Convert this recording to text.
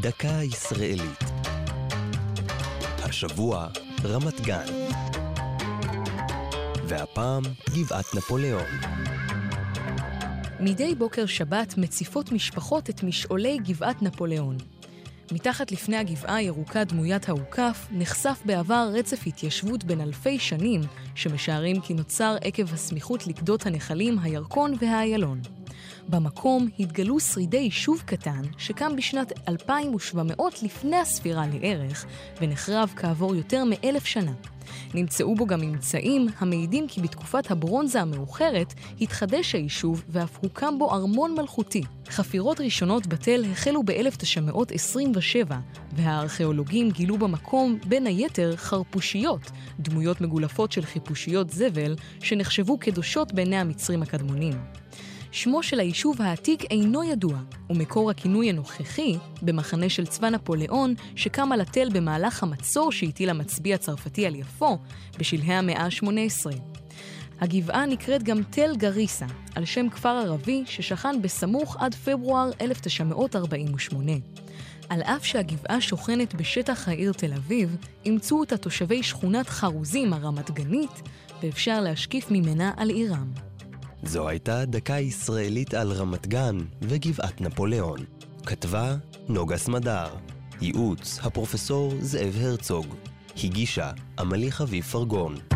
דקה ישראלית. השבוע, רמת גן. והפעם, גבעת נפוליאון. מדי בוקר שבת מציפות משפחות את משעולי גבעת נפוליאון. מתחת לפני הגבעה הירוקה דמוית האוכף, נחשף בעבר רצף התיישבות בין אלפי שנים, שמשערים כי נוצר עקב הסמיכות לגדות הנחלים הירקון והאיילון. במקום התגלו שרידי יישוב קטן שקם בשנת 2700 לפני הספירה לערך, ונחרב כעבור יותר מאלף שנה. נמצאו בו גם ממצאים המעידים כי בתקופת הברונזה המאוחרת התחדש היישוב ואף הוקם בו ארמון מלכותי. חפירות ראשונות בתל החלו ב-1927, והארכיאולוגים גילו במקום בין היתר חרפושיות, דמויות מגולפות של חיפושיות זבל, שנחשבו קדושות בעיני המצרים הקדמונים. שמו של היישוב העתיק אינו ידוע, ומקור הכינוי הנוכחי, במחנה של צבא נפוליאון, שקם על התל במהלך המצור שהטיל המצביא הצרפתי על יפו, בשלהי המאה ה-18. הגבעה נקראת גם תל גריסה, על שם כפר ערבי ששכן בסמוך עד פברואר 1948. על אף שהגבעה שוכנת בשטח העיר תל אביב, אימצו אותה תושבי שכונת חרוזים הרמת גנית, ואפשר להשקיף ממנה על עירם. זו הייתה דקה ישראלית על רמת גן וגבעת נפוליאון. כתבה נוגה סמדר. ייעוץ הפרופסור זאב הרצוג. הגישה עמלי חביב פרגון.